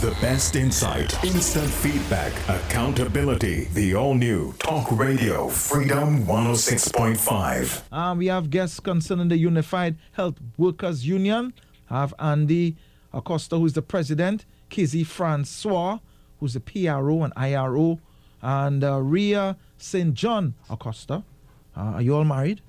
The best insight, instant feedback, accountability. The all new Talk Radio Freedom 106.5. Um, we have guests concerning the Unified Health Workers Union. I have Andy Acosta, who's the president, Kizzy Francois, who's the PRO and IRO, and uh, Ria St. John Acosta. Uh, are you all married?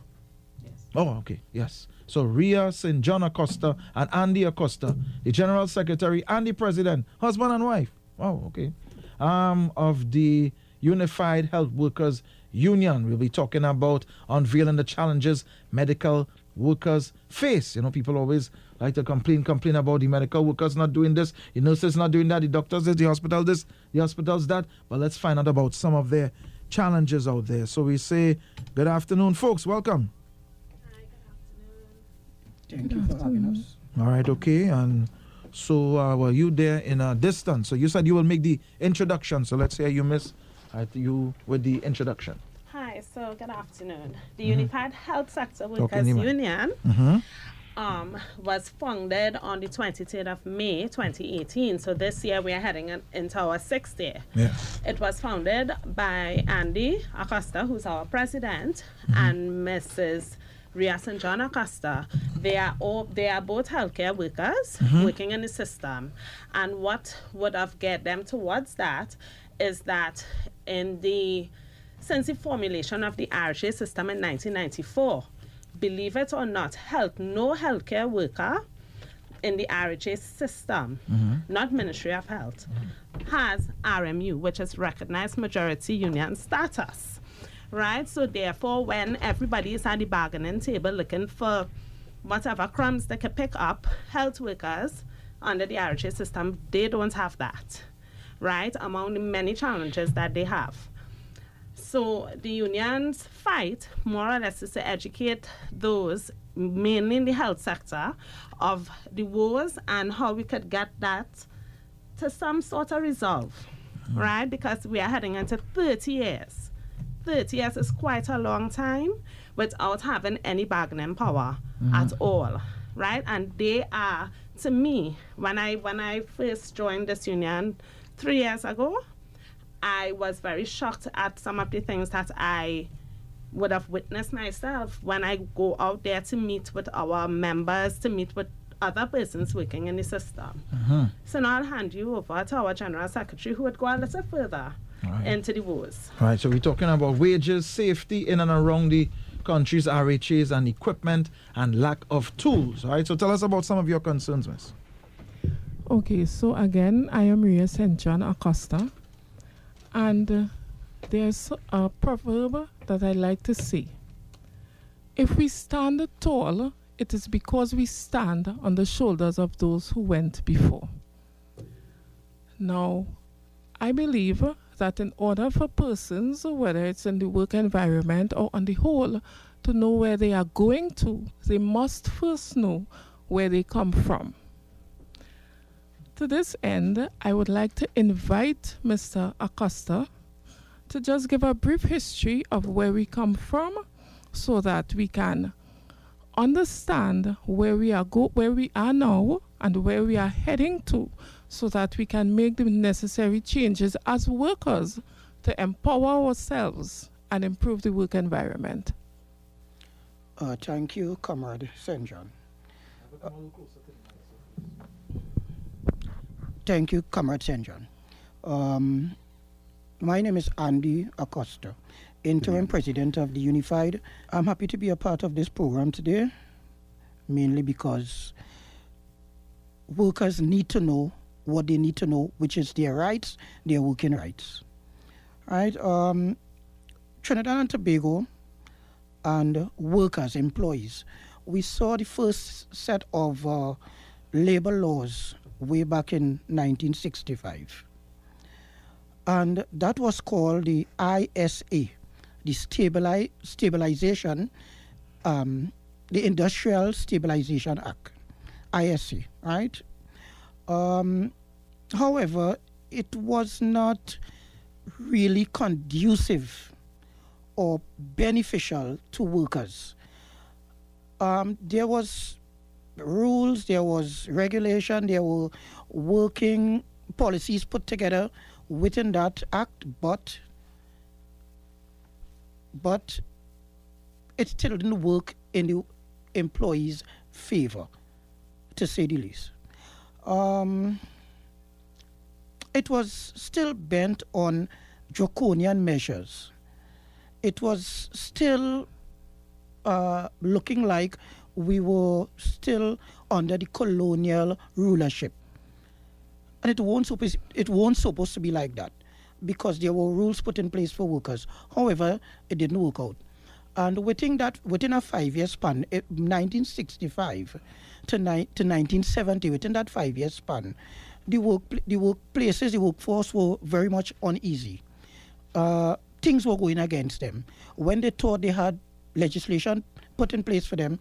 Yes. Oh, okay. Yes. So Ria St. John Acosta and Andy Acosta, the General Secretary and the President, husband and wife. Wow, okay. Um, of the Unified Health Workers Union. We'll be talking about unveiling the challenges medical workers face. You know, people always like to complain, complain about the medical workers not doing this, the nurses not doing that, the doctors this, the hospital this, the hospitals that. But let's find out about some of their challenges out there. So we say, good afternoon, folks. Welcome. Thank you for having us. All right, okay. And so, uh, well, you there in a distance. So you said you will make the introduction. So let's hear you, Miss, uh, you with the introduction. Hi, so good afternoon. The Unified Health Sector Workers in the mic. Union Mm-hmm. um, was founded on the 23rd of May 2018. So this year we are heading in- into our sixth year. Yeah. It was founded by Andy Acosta, who's our president, and Mrs. Ria St. John Acosta. They are all they are both healthcare workers mm-hmm. working in the system. And what would have get them towards that is that in the since the formulation of the RHA system in 1994, believe it or not, health no healthcare worker in the RHA system, mm-hmm. not Ministry of Health, has RMU, which is recognized majority union status. Right? So therefore when everybody is at the bargaining table looking for whatever crumbs they can pick up, health workers under the RHA system, they don't have that. Right? Among the many challenges that they have. So the unions fight more or less is to educate those mainly in the health sector of the woes and how we could get that to some sort of resolve. Mm. Right? Because we are heading into 30 years. 30 years is quite a long time without having any bargaining power mm-hmm. at all. Right? And they are to me, when I when I first joined this union three years ago, I was very shocked at some of the things that I would have witnessed myself when I go out there to meet with our members, to meet with other persons working in the system. Mm-hmm. So now I'll hand you over to our General Secretary who would go a little further Right. into the wars. Right, so we're talking about wages, safety in and around the country's RHAs and equipment and lack of tools. All right, so tell us about some of your concerns, Miss. Okay, so again, I am Ria St. John Acosta, and uh, there's a proverb that I like to say. If we stand tall, it is because we stand on the shoulders of those who went before. Now, I believe that in order for persons, whether it's in the work environment or on the whole, to know where they are going to, they must first know where they come from. To this end, I would like to invite Mr. Acosta to just give a brief history of where we come from so that we can understand where we are go where we are now and where we are heading to so that we can make the necessary changes as workers to empower ourselves and improve the work environment. Uh, thank you, Comrade St. John. Uh, thank you, Comrade St. John. Um, my name is Andy Acosta, interim president of the Unified. I'm happy to be a part of this program today, mainly because workers need to know what they need to know, which is their rights, their working rights. Right? Um, Trinidad and Tobago and workers, employees. We saw the first set of uh, labor laws way back in 1965. And that was called the ISA, the Stabili- Stabilization, um, the Industrial Stabilization Act, ISA, right? Um, however, it was not really conducive or beneficial to workers. Um, there was rules, there was regulation, there were working policies put together within that act, but but it still didn't work in the employees' favor, to say the least. Um, it was still bent on draconian measures. It was still uh, looking like we were still under the colonial rulership. And it won't, it won't supposed to be like that because there were rules put in place for workers. However, it didn't work out. And within that, within a five-year span, 1965 to, ni- to 1970, within that five-year span, the work, the workplaces, the workforce were very much uneasy. Uh, things were going against them. When they thought they had legislation put in place for them,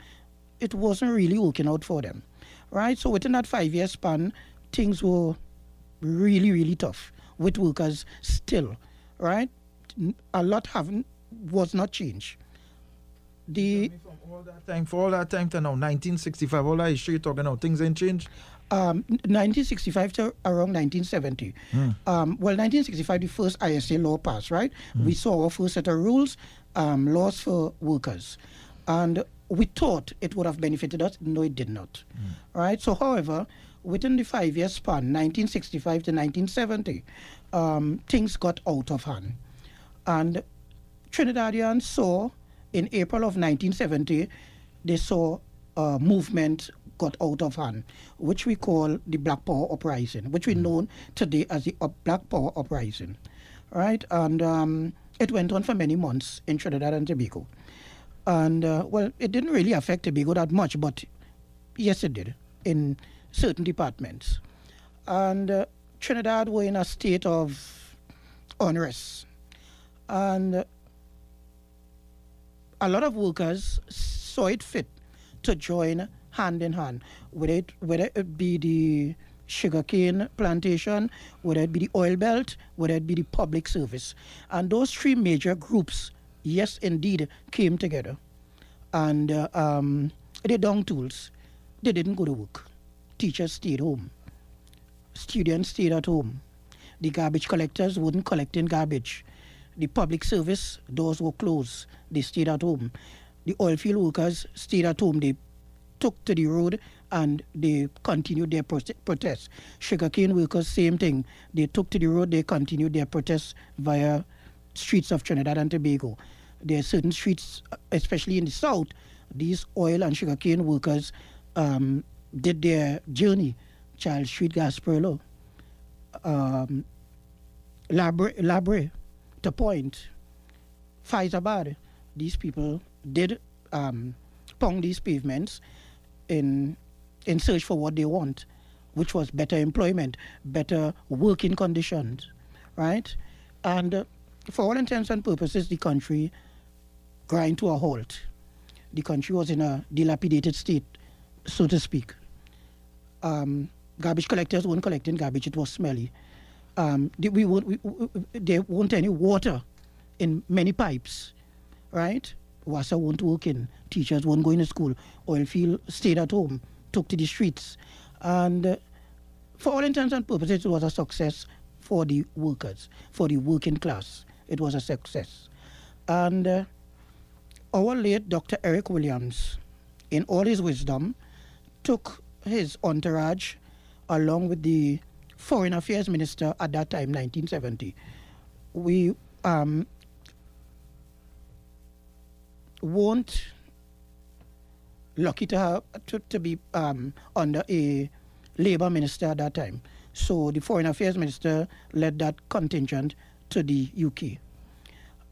it wasn't really working out for them, right? So within that five-year span, things were really, really tough with workers still, right? A lot haven't was not changed. The from all that time, for all that time to now, 1965, all that history you're talking about, things ain't changed. Um, 1965 to around 1970. Mm. Um, well, 1965, the first ISA law passed, right? Mm. We saw our first set of rules, um, laws for workers. And we thought it would have benefited us. No, it did not. Mm. Right? So, however, within the five year span, 1965 to 1970, um, things got out of hand. And Trinidadians saw in April of 1970, they saw a movement got out of hand, which we call the Black Power Uprising, which we mm. know today as the Black Power Uprising. Right? And um, it went on for many months in Trinidad and Tobago. And, uh, well, it didn't really affect Tobago that much, but yes, it did in certain departments. And uh, Trinidad were in a state of unrest. And a lot of workers saw it fit to join hand in hand, whether it, whether it be the sugarcane plantation, whether it be the oil belt, whether it be the public service. And those three major groups, yes, indeed, came together. And uh, um, tools. They didn't go to work. Teachers stayed home. Students stayed at home. The garbage collectors wouldn't collect in garbage. The public service doors were closed. They stayed at home. The oil field workers stayed at home. They took to the road and they continued their protest protests. Sugarcane workers, same thing. They took to the road, they continued their protests via streets of Trinidad and Tobago. There are certain streets, especially in the south, these oil and sugarcane workers um, did their journey. Charles Street, Gaspereau, um, La Brea, Labre, to Point, Fyzabad. These people did um, pong these pavements in in search for what they want, which was better employment, better working conditions, right? And uh, for all intents and purposes, the country grind to a halt. The country was in a dilapidated state, so to speak. Um, garbage collectors weren't collecting garbage; it was smelly. Um, they, we, we, we, there weren't any water in many pipes, right? WASA won't work in, teachers won't go into school, oil field stayed at home, took to the streets. And uh, for all intents and purposes, it was a success for the workers, for the working class. It was a success. And uh, our late Dr. Eric Williams, in all his wisdom, took his entourage along with the Foreign Affairs Minister at that time, 1970. We um, won't lucky to have to, to be um, under a labor minister at that time. So the foreign affairs minister led that contingent to the UK.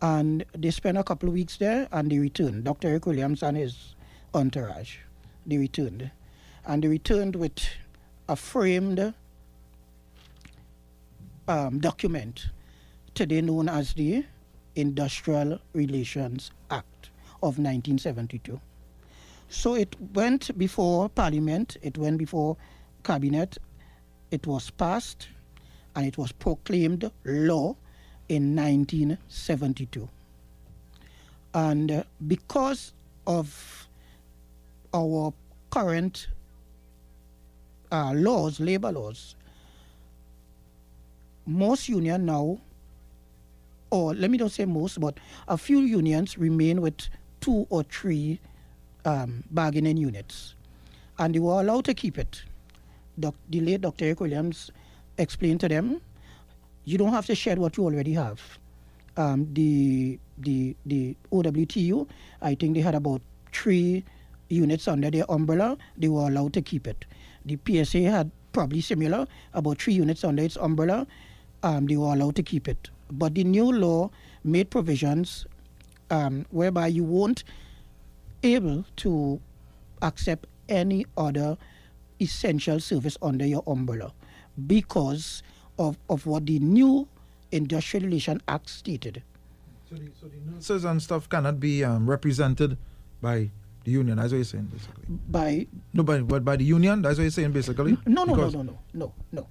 And they spent a couple of weeks there and they returned. Dr. Eric Williams and his entourage. They returned. And they returned with a framed um, document today known as the Industrial Relations Act of 1972. So it went before Parliament, it went before Cabinet, it was passed, and it was proclaimed law in 1972. And uh, because of our current uh, laws, labor laws, most union now, or let me not say most, but a few unions remain with two or three um, bargaining units, and they were allowed to keep it. Doc, the late Dr. Eric Williams explained to them, you don't have to shed what you already have. Um, the the the OWTU, I think they had about three units under their umbrella. They were allowed to keep it. The PSA had probably similar, about three units under its umbrella. Um, they were allowed to keep it. But the new law made provisions um, whereby you won't able to accept any other essential service under your umbrella because of, of what the new Industrial Relation Act stated. So the, so the nurses and stuff cannot be um, represented by the union. That's what you're saying, basically. By no, but, but by the union. That's what you're saying, basically. No, no, no, no, no, no, no.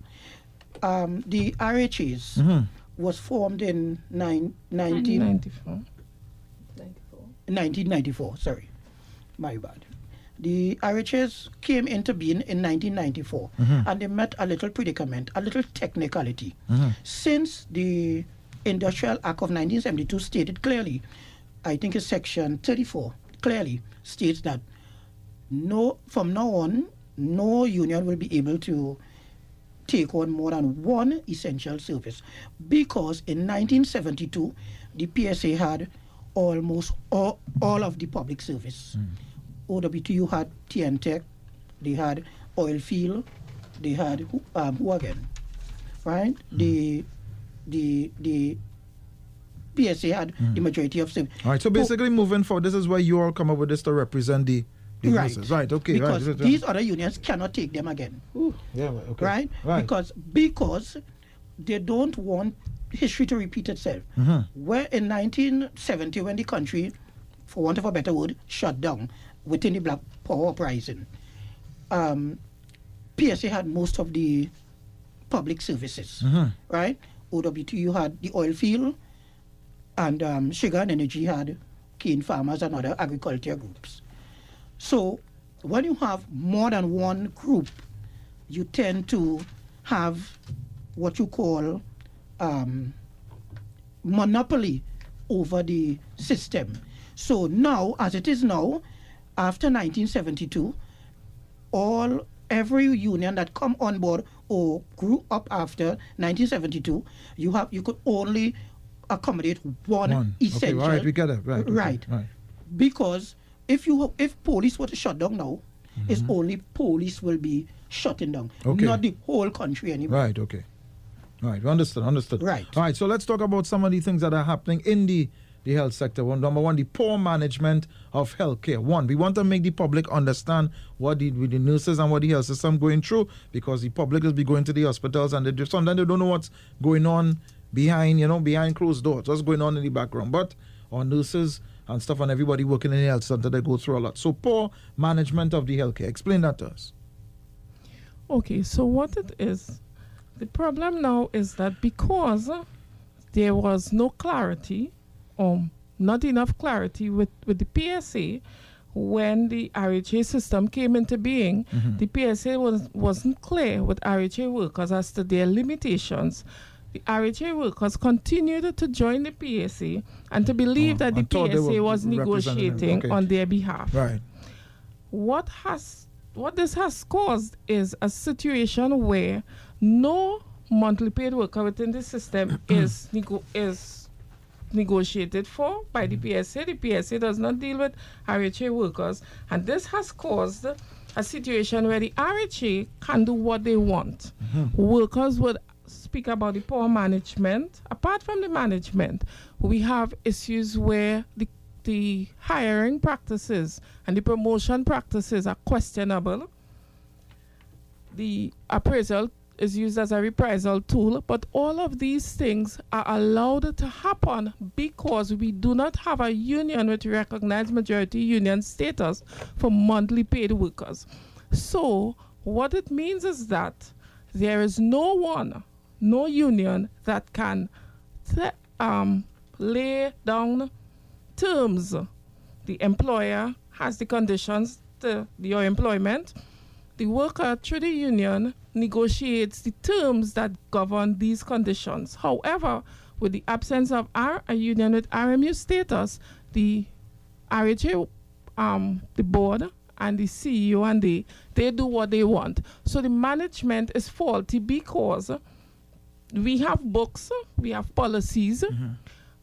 Um, the RHAs mm-hmm. was formed in nine, 1994. 1994. Sorry, my bad. The RHAs came into being in 1994, mm-hmm. and they met a little predicament, a little technicality. Mm-hmm. Since the Industrial Act of 1972 stated clearly, I think it's section 34, clearly states that no, from now on, no union will be able to take on more than one essential service because in 1972 the PSA had almost all, all of the public service. Mm. OWTU had T&TEC, they had oil field, they had um, who again, right? Mm. The the the PSA had mm. the majority of service. All right. So basically, moving forward, this is why you all come up with this to represent the. the right. Right. Okay. Because right. these other unions cannot take them again. Ooh. Yeah. Okay. Right? right. Because because they don't want history to repeat itself. Mm-hmm. Where in 1970, when the country, for want of a better word, shut down within the Black Power uprising, um, PSA had most of the public services, mm-hmm. right? OWTU had the oil field, and um, Sugar and Energy had cane farmers and other agriculture groups. So when you have more than one group, you tend to have what you call um, monopoly over the system. So now, as it is now, after 1972, all every union that come on board or grew up after 1972, you have you could only accommodate one, one. essential. Okay, right, we get it. Right, right. Okay, right. Because if you if police were to shut down now, mm-hmm. it's only police will be shutting down, okay. not the whole country anymore. Right. Okay. Right, understood, understood. Right. All right, so let's talk about some of the things that are happening in the, the health sector. One, number one, the poor management of healthcare. One, we want to make the public understand what the, the nurses and what the health system going through because the public will be going to the hospitals and they, sometimes they don't know what's going on behind, you know, behind closed doors, what's going on in the background. But our nurses and stuff and everybody working in the health center, they go through a lot. So poor management of the healthcare. Explain that to us. Okay, so what it is the problem now is that because there was no clarity, or not enough clarity with, with the PSA, when the RHA system came into being, mm-hmm. the PSA was, wasn't clear with RHA workers as to their limitations. The RHA workers continued to join the PSA and to believe oh, that the PSA was negotiating okay. on their behalf. Right. What has what this has caused is a situation where no monthly paid worker within the system is nego- is negotiated for by the PSA. The PSA does not deal with RHA workers, and this has caused a situation where the RHA can do what they want. Mm-hmm. Workers would speak about the poor management. Apart from the management, we have issues where the the hiring practices and the promotion practices are questionable. The appraisal is used as a reprisal tool, but all of these things are allowed to happen because we do not have a union with recognized majority union status for monthly paid workers. So, what it means is that there is no one, no union that can um, lay down terms. The employer has the conditions to your employment the worker through the union negotiates the terms that govern these conditions. However, with the absence of R, a union with RMU status, the RHA, um, the board, and the CEO and they they do what they want. So the management is faulty because we have books, we have policies,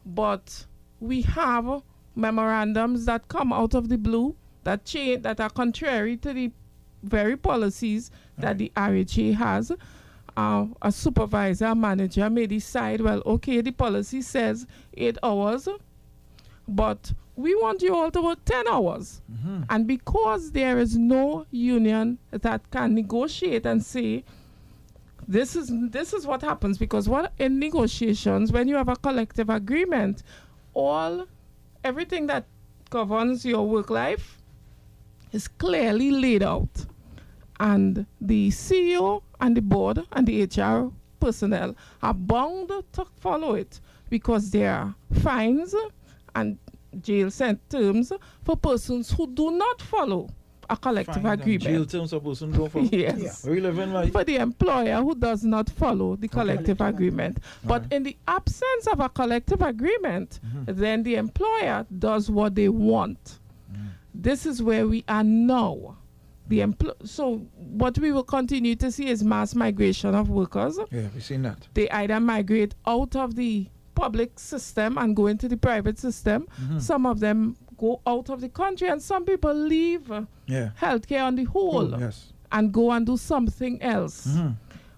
but we have memorandums that come out of the blue that change that are contrary to the very policies that the RHA has. Uh, a supervisor, a manager may decide, well, okay, the policy says eight hours, but we want you all to work 10 hours. And because there is no union that can negotiate and say, this is this is what happens because what in negotiations when you have a collective agreement all everything that governs your work life is clearly laid out and the CEO and the board and the HR personnel are bound to follow it because there are fines and jail sent terms for persons who do not follow a collective Fine, agreement. Jail terms of person don't follow. Yes. We live in like For the employer who does not follow the collective agreement. But Alright. in the absence of a collective agreement, Mm-hmm. then the employer does what they want. Mm. This is where we are now. The empl- so what we will continue to see is mass migration of workers. Yeah, we've seen that. They either migrate out of the public system and go into the private system. Mm-hmm. Some of them go out of the country, and some people leave uh, Yeah. healthcare on the whole Oh, yes. and go and do something else Mhm.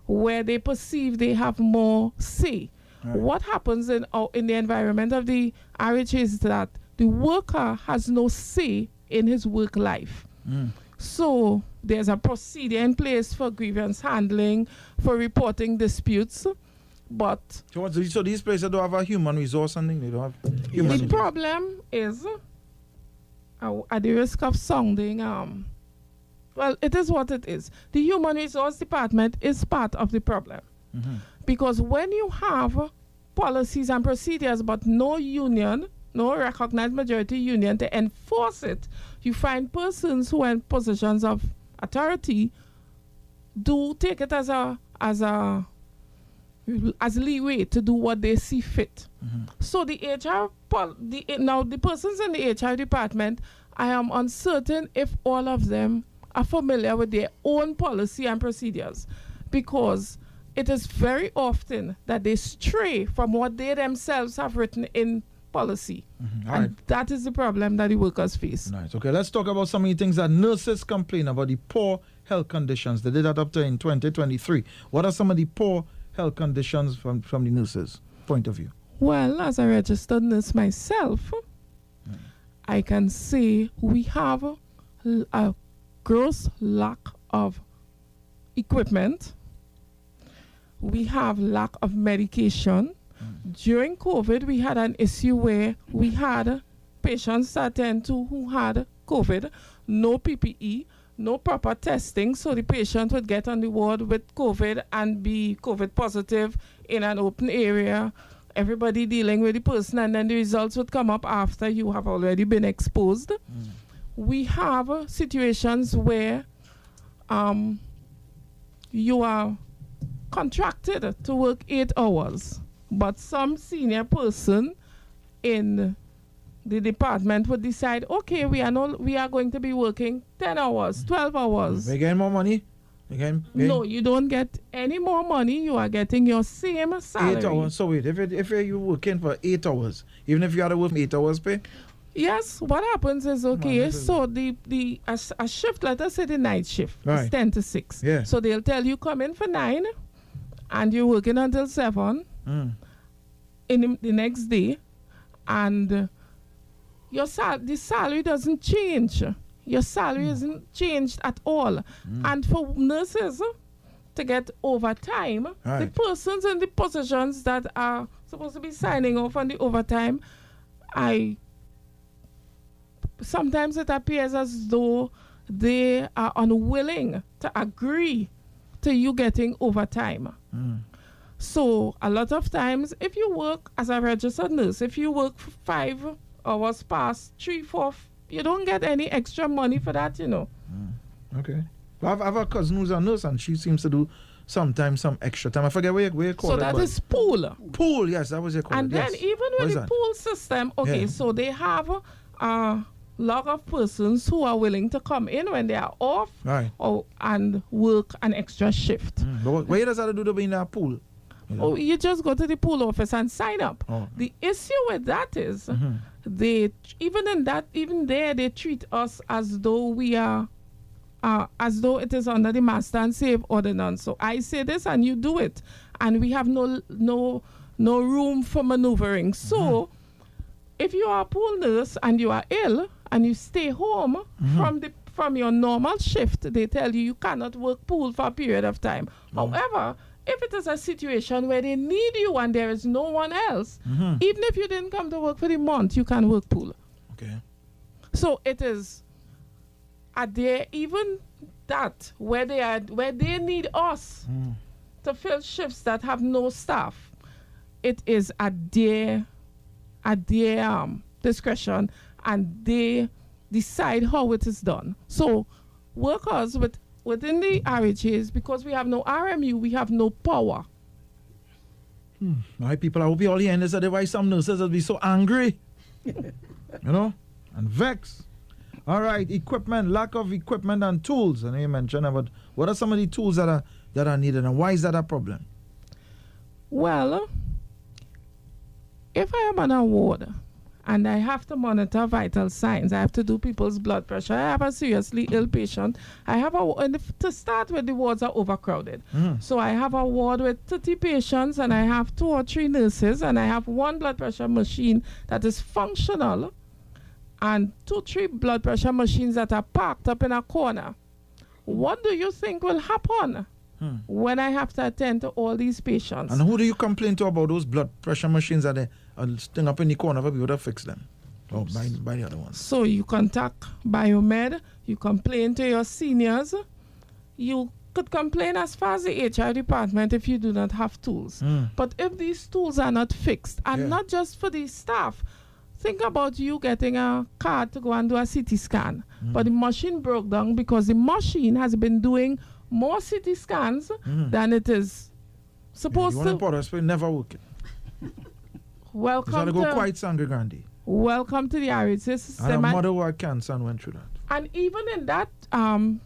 where they perceive they have more say. Right. What happens in uh, in the environment of the RH is that the worker has no say in his work life. Mm. So there's a procedure in place for grievance handling, for reporting disputes, but So, so these places don't have a human resource and. They don't have human. the resource. problem is, uh, at the risk of sounding, um, well, it is what it is. The human resource department is part of the problem Mhm. because when you have policies and procedures but no union, no recognized majority union to enforce it, you find persons who are in positions of authority do take it as a as a as leeway to do what they see fit. Mm-hmm. So the HR, pol- the now the persons in the HR department, I am uncertain if all of them are familiar with their own policy and procedures, because it is very often that they stray from what they themselves have written in policy, Mhm. And right. that is the problem that the workers face. Nice. Okay, let's talk about some of the things that nurses complain about the poor health conditions. They did that up to in 2023. What are some of the poor health conditions from, from the nurses' point of view? Well, as a registered nurse myself, I can say we have a gross lack of equipment. We have lack of medication. During COVID, we had an issue where we had patients to attend to who had COVID, no PPE, no proper testing, so the patient would get on the ward with COVID and be COVID positive in an open area. Everybody dealing with the person, and then the results would come up after you have already been exposed. We have uh, situations where um, you are contracted to work eight hours, but some senior person in the department would decide, okay, we are no, we are going to be working ten hours, twelve hours. They getting more money? Getting No, you don't get any more money. You are getting your same salary. eight hours. So wait, if it, if you working for eight hours, even if you had to work eight hours pay, Yes, what happens is okay. is- so the the a, a shift, let us say the night shift, Right. is ten to six. Yeah. So they'll tell you come in for nine, and you're working until seven mm, in the, next day, and your sal- the salary doesn't change. Your salary isn't changed at all. And for nurses to get overtime, the persons in the positions that are supposed to be signing off on the overtime, I sometimes it appears as though they are unwilling to agree to you getting overtime. mm. So a lot of times, if you work as a registered nurse, if you work five hours past three, four, you don't get any extra money for that, you know. Okay. I have, I have a cousin who's a nurse and she seems to do sometimes some extra time. I forget where you, where you call So it. that but- is pool. pool. Yes, that was your call. And it, then yes. even with the that? pool system, okay, Yeah. so they have a lot of persons who are willing to come in when they are off Right. or and work an extra shift. Mm, But what does that do to be in a pool? You know? Oh, you just go to the pool office and sign up. Oh. The issue with that is Mhm. they even in that even there they treat us as though we are uh, as though it is under the master and save ordinance. So I say this and you do it, and we have no no no room for maneuvering. So if you are a pool nurse and you are ill and you stay home from the from your normal shift, they tell you you cannot work pool for a period of time. However, if it is a situation where they need you and there is no one else, Mhm. even if you didn't come to work for the month, you can work pool. Okay. So it is are there even that where they are where they need us Mm. to fill shifts that have no staff, it is at their at their um, discretion and they decide how it is done. So workers with within the RHAs, because we have no RMU, we have no power. Hmm, all right, people, I hope you all hearing this. Otherwise, some nurses will be so angry, you know, and vexed. All right, equipment, lack of equipment and tools. I know you mentioned about what are some of the tools that are that are needed, and why is that a problem? Well, if I am on a ward and I have to monitor vital signs, I have to do people's blood pressure, I have a seriously ill patient, I have a, and if- to start with, the wards are overcrowded. Mhm. So I have a ward with 30 patients and I have two or three nurses and I have one blood pressure machine that is functional and two, three blood pressure machines that are parked up in a corner. What do you think will happen Hmm. when I have to attend to all these patients? And who do you complain to about those blood pressure machines that they sitting up in the corner for people to fix them? Oh, by, by the other ones. So you contact Biomed, you complain to your seniors, you could complain as far as the HR department if you do not have tools. Mm. But if these tools are not fixed, and Yeah. not just for the staff, think about you getting a card to go and do a CT scan, Mm. but the machine broke down because the machine has been doing more CT scans Mhm. than it is supposed you want to. to put us, never work Welcome got to go quite Sangre Grande. welcome to the a system. and- mother who had cancer and went through that. And even in that, um,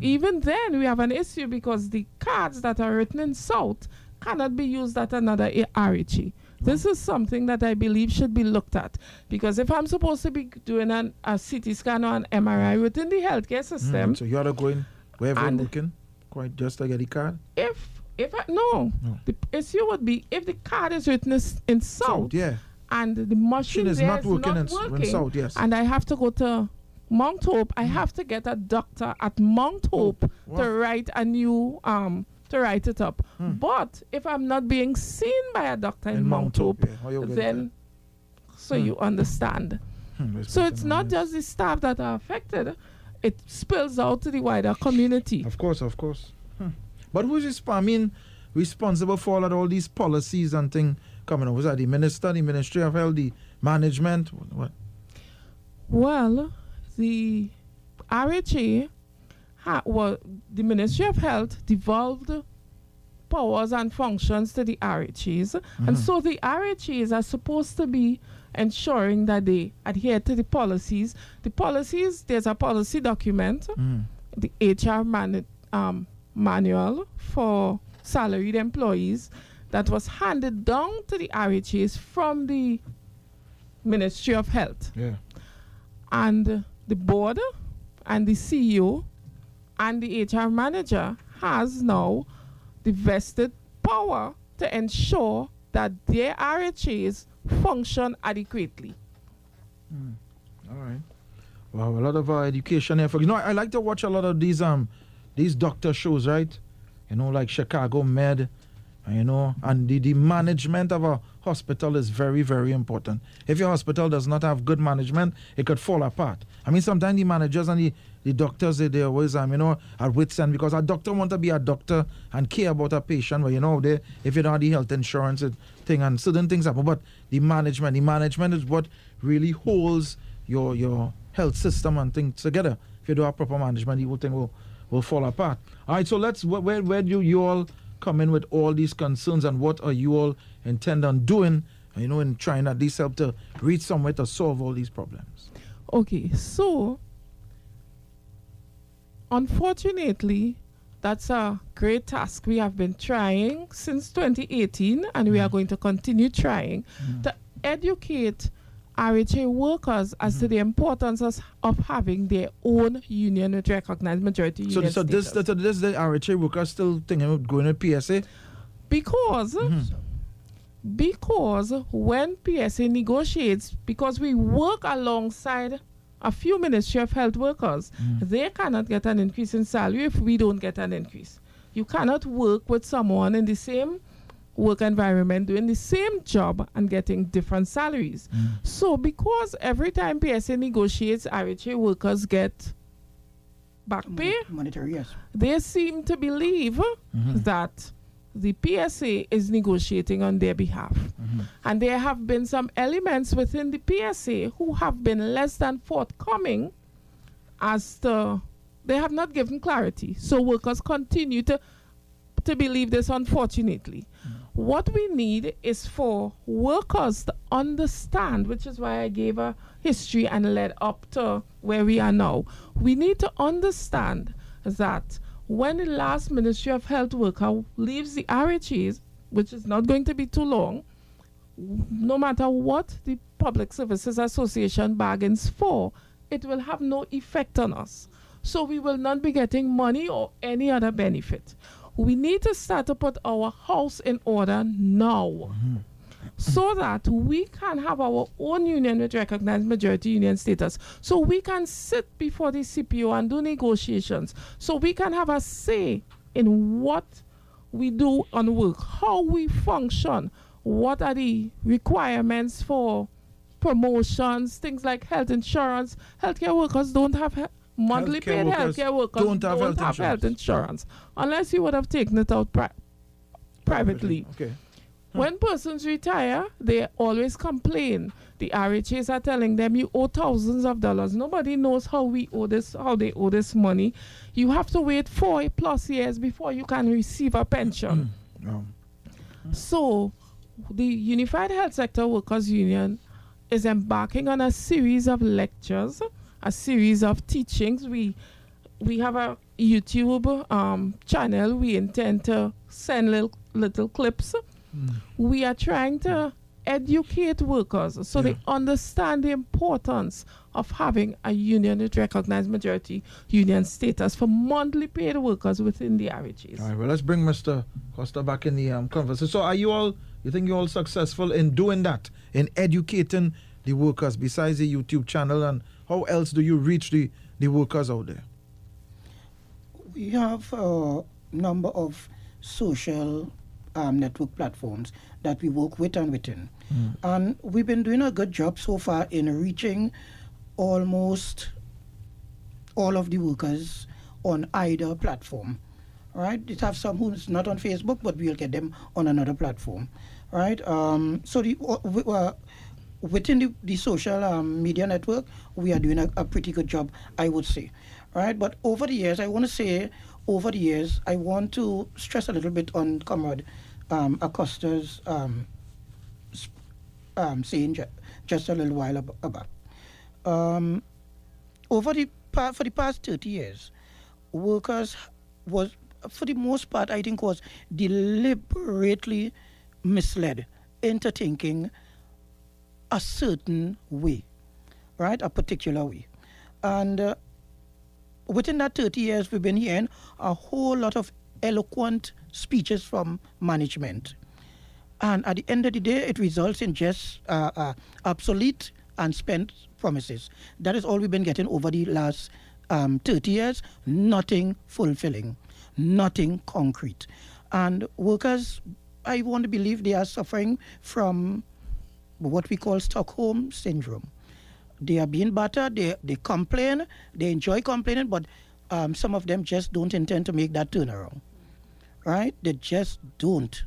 even then, we have an issue because the cards that are written in South cannot be used at another A- RHA. This is something that I believe should be looked at because if I'm supposed to be doing an, a CT scan or an MRI within the healthcare system, Mm, So you're going go in wherever you're working, quite just to get the card. if if I, no, No. the issue would be if the card is written in South yeah. and the machine Machine is not is working not in, s- in working, South, yes. and I have to go to Mount Hope. I have to get a doctor at Mount Hope Wow. to write a new um to write it up. Hmm. But if I'm not being seen by a doctor in, In Mount, Hope, yeah. How you get then so Hmm. you understand. Hmm, So it's not just the staff that are affected; it spills out to the wider community. Of course, of course. But who's resp- I mean, responsible for all, all these policies and things coming up? Was that the minister, the Ministry of Health, the management? What? Well, the RHA, ha- well, the Ministry of Health devolved powers and functions to the RHAs, and Mhm. so the RHAs are supposed to be ensuring that they adhere to the policies. The policies, there's a policy document, Mm. the HR man, um, manual for salaried employees that was handed down to the RHAs from the Ministry of Health Yeah. and the board and the CEO and the HR manager has now the vested power to ensure that their RHAs function adequately. All right. Wow, a lot of uh, education here. For you know, I, I like to watch a lot of these um these doctor shows, right? You know, like Chicago Med, you know, and the, the management of a hospital is very, very important. If your hospital does not have good management, it could fall apart. I mean, sometimes the managers and the, the doctors, they, they always, um, you know, at wits end because a doctor want to be a doctor and care about a patient, but you know, they, if you don't have the health insurance it, thing and certain things happen, but the management, the management is what really holds your your health system and things together. If you do have proper management, the whole thing will, will fall apart. All right, so let's where where, where do you all come in with all these concerns and what are you all intend on doing? You know, in trying at least help to reach somewhere to solve all these problems. Okay, so unfortunately, that's a great task. We have been trying since 2018, and we are mm. going to continue trying mm. to educate RHA workers as to the importance of, of having their own union with recognized majority So, union so this, status. this, this, the RHA workers still thinking about going to PSA? because Mm-hmm. because when PSA negotiates, because we work alongside a few Ministry of Health workers, Mm. they cannot get an increase in salary if we don't get an increase. You cannot work with someone in the same work environment doing the same job and getting different salaries. Mm. So because every time PSA negotiates, RHA workers get back pay Monetary, yes. they seem to believe that the PSA is negotiating on their behalf. And there have been some elements within the PSA who have been less than forthcoming as to they have not given clarity. So workers continue to to believe this unfortunately. What we need is for workers to understand, which is why I gave a history and led up to where we are now. We need to understand that when the last Ministry of Health worker leaves the RHAs, which is not going to be too long, no matter what the Public Services Association bargains for, it will have no effect on us. So we will not be getting money or any other benefit. We need to start to put our house in order now mm-hmm. so that we can have our own union with recognized majority union status. So we can sit before the CPO and do negotiations. So we can have a say in what we do on work, how we function, what are the requirements for promotions, things like health insurance. Healthcare workers don't have he- monthly Healthcare paid workers healthcare workers don't have health health insurance. insurance unless you would have taken it out pri- privately. Okay. When persons retire, they always complain. The RHAs are telling them you owe thousands of dollars. Nobody knows how we owe this, how they owe this money. You have to wait four plus years before you can receive a pension. Oh. So, the Unified Health Sector Workers Union is embarking on a series of lectures, a series of teachings. We we have a YouTube um, channel. We intend to send little little clips. We are trying to educate workers so they understand the importance of having a union with recognized majority union status for monthly paid workers within the RHAs. All right, well, let's bring Mr. Costa back in the um, conversation. So, are you all, you think you're all successful in doing that, in educating the workers besides the YouTube channel? And how else do you reach the, the workers out there? We have a number of social um, network platforms that we work with and within. And we've been doing a good job so far in reaching almost all of the workers on either platform. Right? It have some who's not on Facebook, but we'll get them on another platform. Right? Um, so the uh, uh, within the, the social um, media network, we are doing a, a pretty good job, I would say. Right? But over the years, I want to say, over the years, I want to stress a little bit on Comrade um, Acosta's um, um, saying ju- just a little while ab- about. Um, over the pa- for the past 30 years, workers was, for the most part, I think, was deliberately misled into thinking a certain way, right? A particular way. And uh, within that 30 years, we've been hearing a whole lot of eloquent speeches from management. And at the end of the day, it results in just uh, uh, obsolete and spent promises. That is all we've been getting over the last um, 30 years. Nothing fulfilling, nothing concrete. And workers, I want to believe they are suffering from what we call Stockholm syndrome. They are being battered, they, they complain, they enjoy complaining, but um, some of them just don't intend to make that turnaround. Right? They just don't.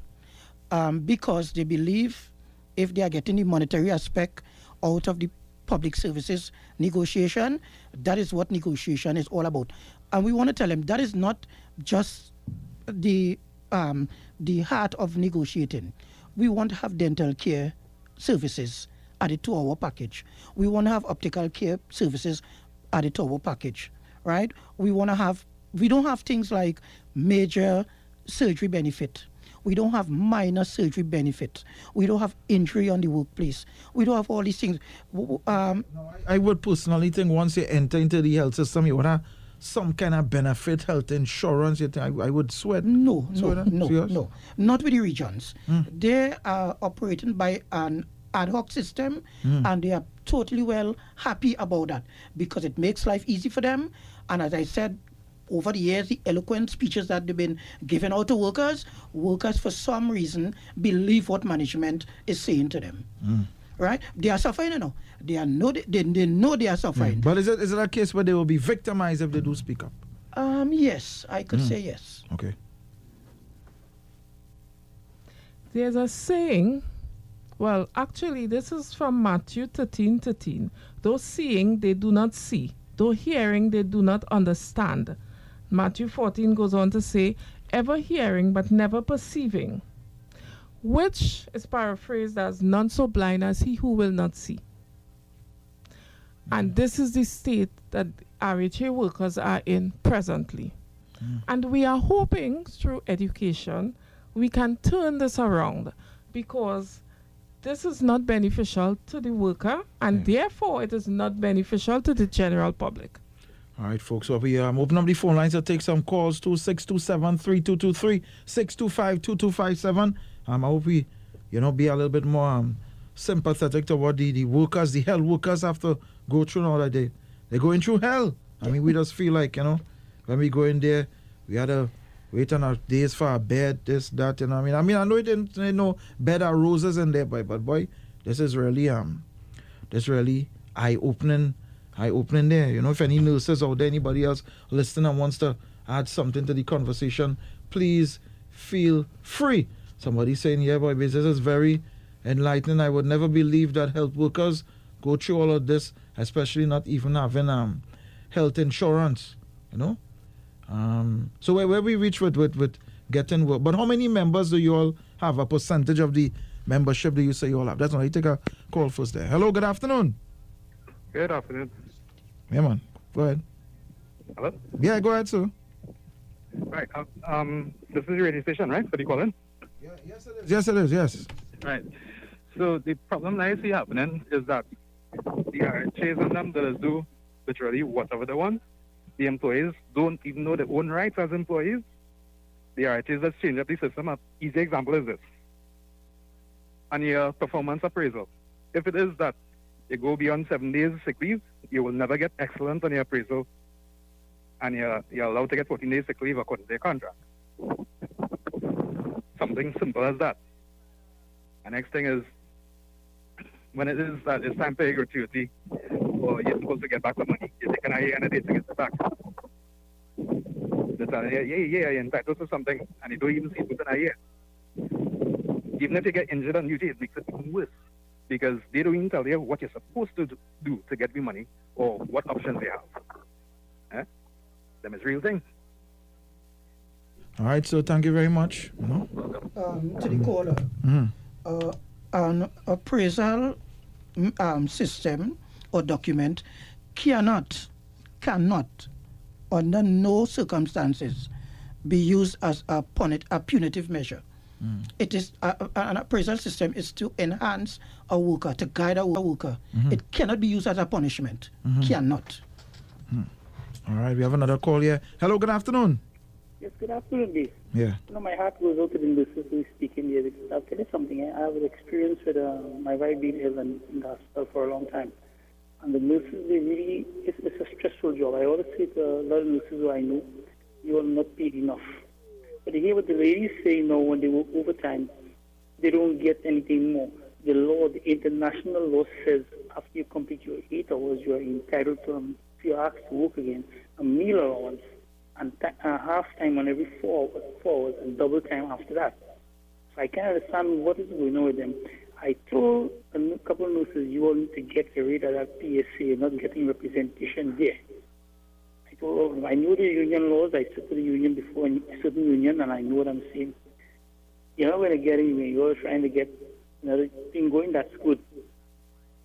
Um, because they believe if they are getting the monetary aspect out of the public services negotiation. That is what negotiation is all about. And we want to tell them that is not just the um, the heart of negotiating. We want to have dental care services added to our package. We want to have optical care services added to our package, right? We want to have, we don't have things like major surgery benefit. We don't have minor surgery benefit. We don't have injury on the workplace. We don't have all these things. Um, I would personally think once you enter into the health system, you want to some kind of benefit, health insurance, you think I, I would sweat? No, no, no, no. Not with the regions. Mm. They are operating by an ad hoc system mm. and they are totally well happy about that because it makes life easy for them. And as I said, over the years, the eloquent speeches that they've been given out to workers, workers for some reason believe what management is saying to them. Mm. Right? They are suffering, you know. They are know they, they know they are suffering. Mm. But is it is it a case where they will be victimized if they do speak up? Um, yes, I could mm. say yes. Okay. There's a saying well, actually, this is from Matthew 13 13. Though seeing, they do not see. Though hearing, they do not understand. Matthew 14 goes on to say, ever hearing but never perceiving, which is paraphrased as none so blind as he who will not see. And this is the state that RHA workers are in presently. Mm. And we are hoping through education we can turn this around because this is not beneficial to the worker and yeah. therefore it is not beneficial to the general public. All right, folks. So we um, open up the phone lines to take some calls to 627 3223 625 2257. Um, I hope we, you know, be a little bit more um, sympathetic to what the, the workers, the hell workers have to go through all that. They, they're going through hell. I mean, we just feel like, you know, when we go in there, we had to wait on our days for a bed, this, that, you know. I mean, I mean, I know it didn't, you know, bed roses in there, boy, but boy, this is really um, this really eye opening, eye opening there. You know, if any nurses or anybody else listening and wants to add something to the conversation, please feel free. Somebody saying, yeah, boy, this is very enlightening. I would never believe that health workers go through all of this, especially not even having um health insurance. You know, um, so where, where we reach with, with, with getting work. But how many members do you all have? A percentage of the membership do you say you all have? That's why you take a call first there. Hello, good afternoon. Good afternoon. Yeah, man. Go ahead. Hello? Yeah, go ahead, sir. Right. Um, um this is your radio station, right? For the calling? Yeah, yes, it is. Yes, it is. Yes. Right. So the problem I see happening is that they are chasing them to do literally whatever they want the employees don't even know their own rights as employees. The RHAs that change up the system. An easy example is this. On your performance appraisal, if it is that you go beyond seven days sick leave, you will never get excellent on your appraisal, and you're, you're allowed to get 14 days sick leave according to your contract. Something simple as that. The next thing is, when it is that it's time for your gratuity, or you're supposed to get back the money. You take an IA and a day to get it back. Tell you, yeah, yeah, yeah, in fact, this is something, and you don't even see it with an IA. Even if you get injured on duty, it makes it even worse because they don't even tell you what you're supposed to do to get the money or what options they have. Eh? Them is real thing. All right, so thank you very much. Um, to the caller, mm-hmm. uh, an appraisal um, system or document cannot, cannot, under no circumstances, be used as a, punit, a punitive measure. Mm. It is a, an appraisal system is to enhance a worker, to guide a worker. Mm-hmm. It cannot be used as a punishment. Mm-hmm. Cannot. Mm. All right, we have another call here. Hello, good afternoon. Yes, good afternoon, Dave. Yeah. You know, my heart goes out to the nurses who is speaking here because I'll tell you something. I have an experience with uh, my wife being ill in, in the hospital for a long time. And the nurses, they really, it's, it's a stressful job. I always say to a lot of nurses who I know, you are not paid enough. But hear what the ladies say now when they work overtime, they don't get anything more. The law, the international law says after you complete your eight hours, you are entitled to, um, if you're asked to work again, a meal allowance and th- uh, half time on every four, hours and double time after that. So I can't understand what is going on with them. I told a couple of nurses, you all need to get rid of that PSA, You're not getting representation there. I told them, I know the union laws. I spoke to the union before, in certain union, and I know what I'm saying. You're not going to get anywhere. You're trying to get another thing going. That's good.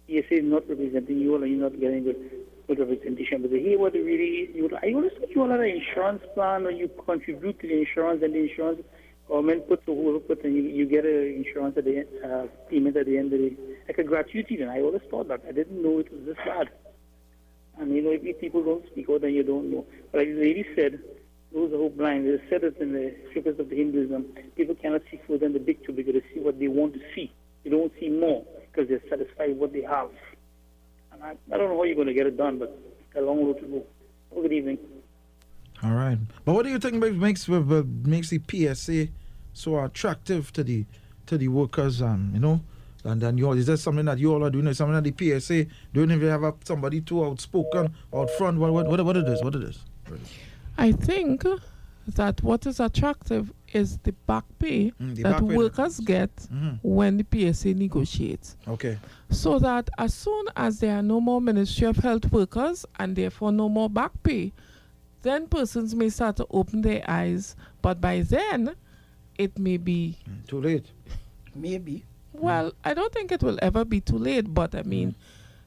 PSA is not representing you all, and you're not getting good, good representation. But here, what it really you, I always think you have an insurance plan, or you contribute to the insurance, and the insurance government puts a whole put, and you, you get a insurance at the uh, payment at the end of the like a gratuity. And I always thought that. I didn't know it was this bad. And you know, if people don't speak out, then you don't know. But like the lady said, those who are blind, they said it in the scriptures of the Hinduism, people cannot see further than the big two because they see what they want to see. They don't see more because they're satisfied with what they have. And I, I don't know how you're going to get it done, but it's a long road to go. Have a Good evening. All right. But what do you think ma- makes uh, uh, makes the PSA so attractive to the to the workers? Um, you know, and then you all is that something that you all are doing? Is something that the PSA doing? If you have a, somebody too outspoken out front, what what what, what it is? What it is? I think that what is attractive is the back pay Mm, the that back pay that- workers get Mhm. when the PSA negotiates. Okay. So that as soon as there are no more Ministry of Health workers and therefore no more back pay, then persons may start to open their eyes. But by then, it may be, Too late. Maybe. well, I don't think it will ever be too late, but I mean,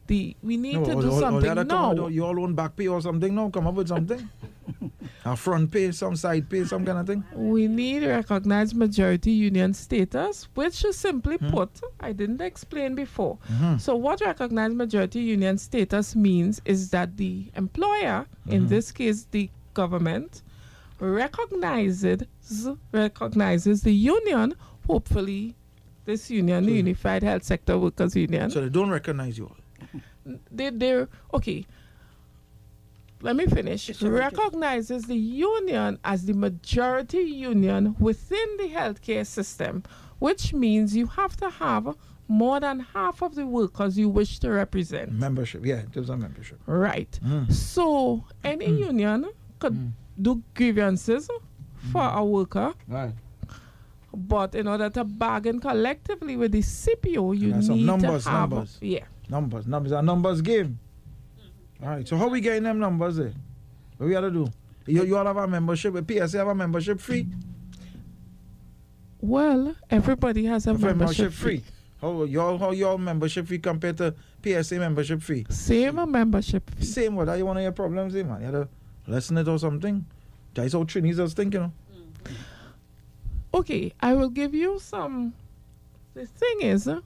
the we need to or- do or- something the other come now. You all own back pay or something? No, come up with something. a front pay, some side pay, some kind of thing. We need recognized majority union status, which is simply Hmm. put, I didn't explain before. Mhm. So, what recognized majority union status means is that the employer, Mm-hmm. in this case the government, recognizes recognizes the union. Hopefully, this union, the Unified Health Sector Workers Union, So they don't recognize you all. They they're okay. Let me finish. Recognizes the union as the majority union within the healthcare system, which means you have to have more than half of the workers you wish to represent. Membership, yeah, there's a membership. Right. Mm. So any mm. union could mm. do grievances for mm. a worker, Right. but in order to bargain collectively with the CPO, you need numbers, to have numbers. yeah. Numbers, numbers, a numbers game. Mm-hmm. All right, so how we getting them numbers there? What we got to do? You, you all have a membership, with PSA have a membership fee? Well, everybody has a membership, membership free. How y'all how y'all membership fee compared to PSA membership fee? Same a membership fee. Same what are you one of your problems there, man? You gotta lessen it or something. That's how Trini's was thinking, you know. Okay, I will give you some. The thing is, uh,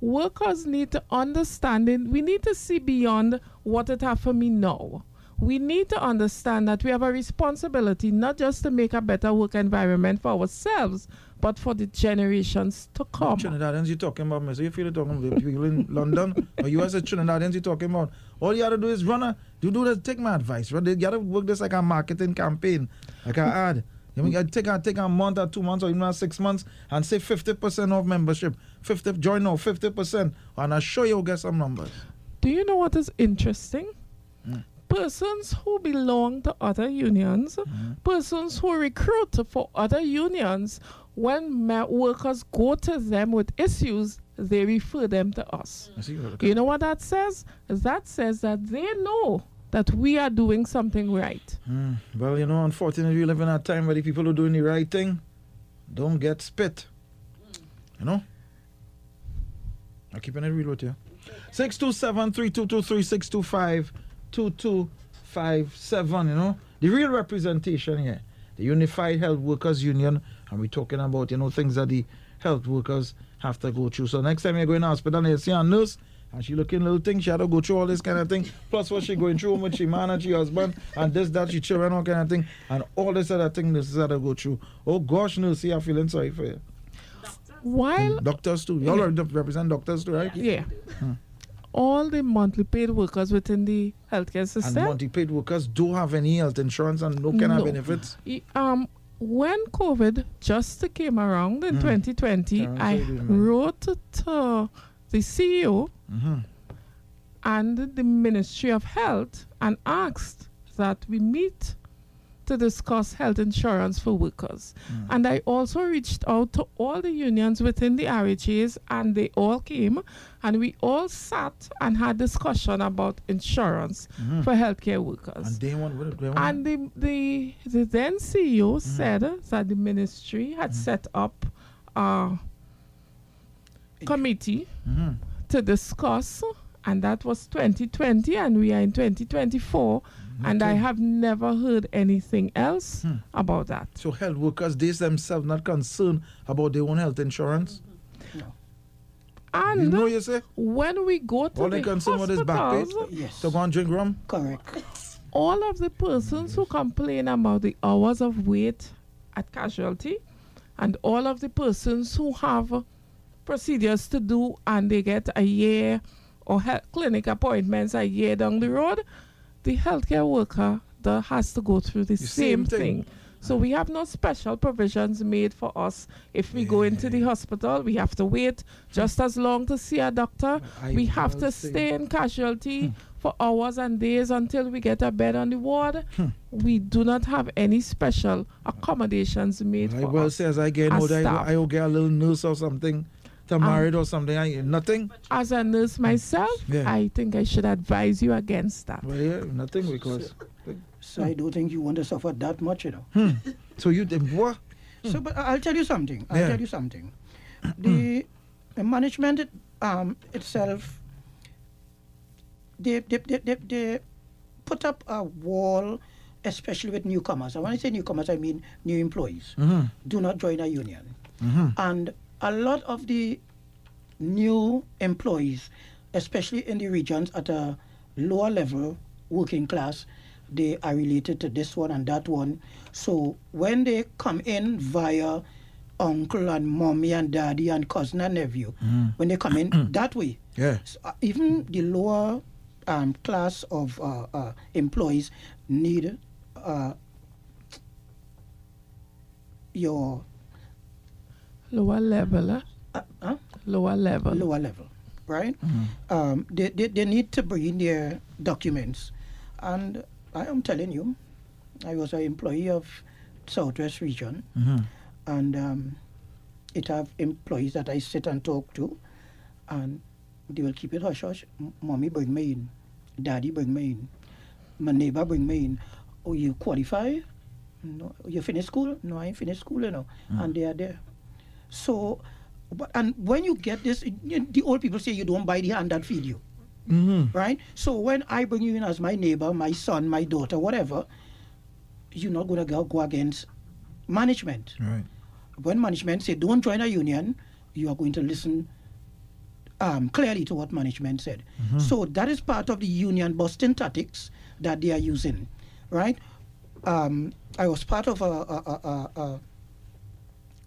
workers need to understand it. We need to see beyond what it have for me now. We need to understand that we have a responsibility not just to make a better work environment for ourselves, but for the generations to come. Trinidadians you talking about, Mister. You feel it talking about people in London or you as a Trinidadians you talking about. All you gotta do is run a you do this, take my advice, right? You gotta work this like a marketing campaign, like an ad. You mean, you take a take a month or two months or even six months and say fifty percent of membership. Fifty join now, fifty percent. And I show you'll get some numbers. Do you know what is interesting? Mm. Persons who belong to other unions, Mm-hmm. persons who recruit for other unions, when workers go to them with issues, they refer them to us. See you You know what that says? That says that they know that we are doing something right. Mm, well, you know, unfortunately, we live in a time where the people who are doing the right thing don't get spit. You know? I'm keeping it real with you. 627 3223 625 2257. You know? The real representation here. The Unified Health Workers Union. And we're talking about, you know, things that the health workers have to go through. So next time you go in the hospital and you see a nurse and she looking little thing, she had to go through all this kind of thing. Plus what she going through with she man and she husband and this, that, she children, all kind of thing. And all this other thing nurses had to go through. Oh gosh, nurse, I'm feeling sorry for you. While Doctors too. You all are- represent doctors too, right? yeah, all the monthly paid workers within the healthcare system. And system, multi-paid workers do have any health insurance and no kind of No. benefits. Um, when COVID just came around in Mm. 2020, Karen I said you might. wrote to the CEO Mm-hmm. and the Ministry of Health and asked that we meet to discuss health insurance for workers. Hmm. And I also reached out to all the unions within the RHAs, and they all came, and we all sat and had discussion about insurance for healthcare workers. And they want what they want. And the, the, the then CEO said that the ministry had set up a committee Mhm. to discuss, and that was 2020, and we are in 2024, and I have never heard anything else Hmm. about that. So health workers, they themselves not concerned about their own health insurance. You And know you say? when we go to All the they concerned with is back pay. hospitals, Yes. To go and drink rum? Correct. all of the persons who complain about the hours of wait at casualty and all of the persons who have procedures to do and they get a year or he- clinic appointments a year down the road, the healthcare worker that has to go through the, The same, same thing. thing. So we have no special provisions made for us. If we go into the hospital, we have to wait just as long to see a doctor. I we have to stay in casualty hmm. for hours and days until we get a bed on the ward. Hmm. We do not have any special accommodations made I for will us. say as I get older, I. I will get a little nurse or something to Um, married or something. I, nothing. As a nurse myself, Yeah. I think I should advise you against that. Well, yeah, nothing because. So I don't think you want to suffer that much, you know. So you think what? So, but I'll tell you something. I'll Yeah. tell you something. The, the management um, itself, they, they, they, they, they put up a wall, especially with newcomers. And when I say newcomers, I mean new employees. Mm-hmm. Do not join a union. Mm-hmm. And a lot of the new employees, especially in the regions at a lower level, working class, they are related to this one and that one. So when they come in via uncle and mommy and daddy and cousin and nephew, when they come in that way, Yeah. s- uh, even the lower um, class of uh, uh, employees need uh, your Lower level, eh? uh, huh? lower level. lower level, right? Um, they, they, they need to bring in their documents. And I am telling you, I was an employee of Southwest Region, Mm-hmm. and um, it have employees that I sit and talk to, and they will keep it hush hush. M- Mommy bring me in, daddy bring me in, my neighbor bring me in. Oh, you qualify? No, you finish school? No, I ain't finished school, you know. And they are there. So, but, and when you get this, the old people say you don't buy the hand that feed you, Mm-hmm. right? So when I bring you in as my neighbor, my son, my daughter, whatever, you're not gonna go, go against management. Right. When management say don't join a union, you are going to listen um, clearly to what management said. So that is part of the union busting tactics that they are using, right? Um, I was part of a, a, a, a,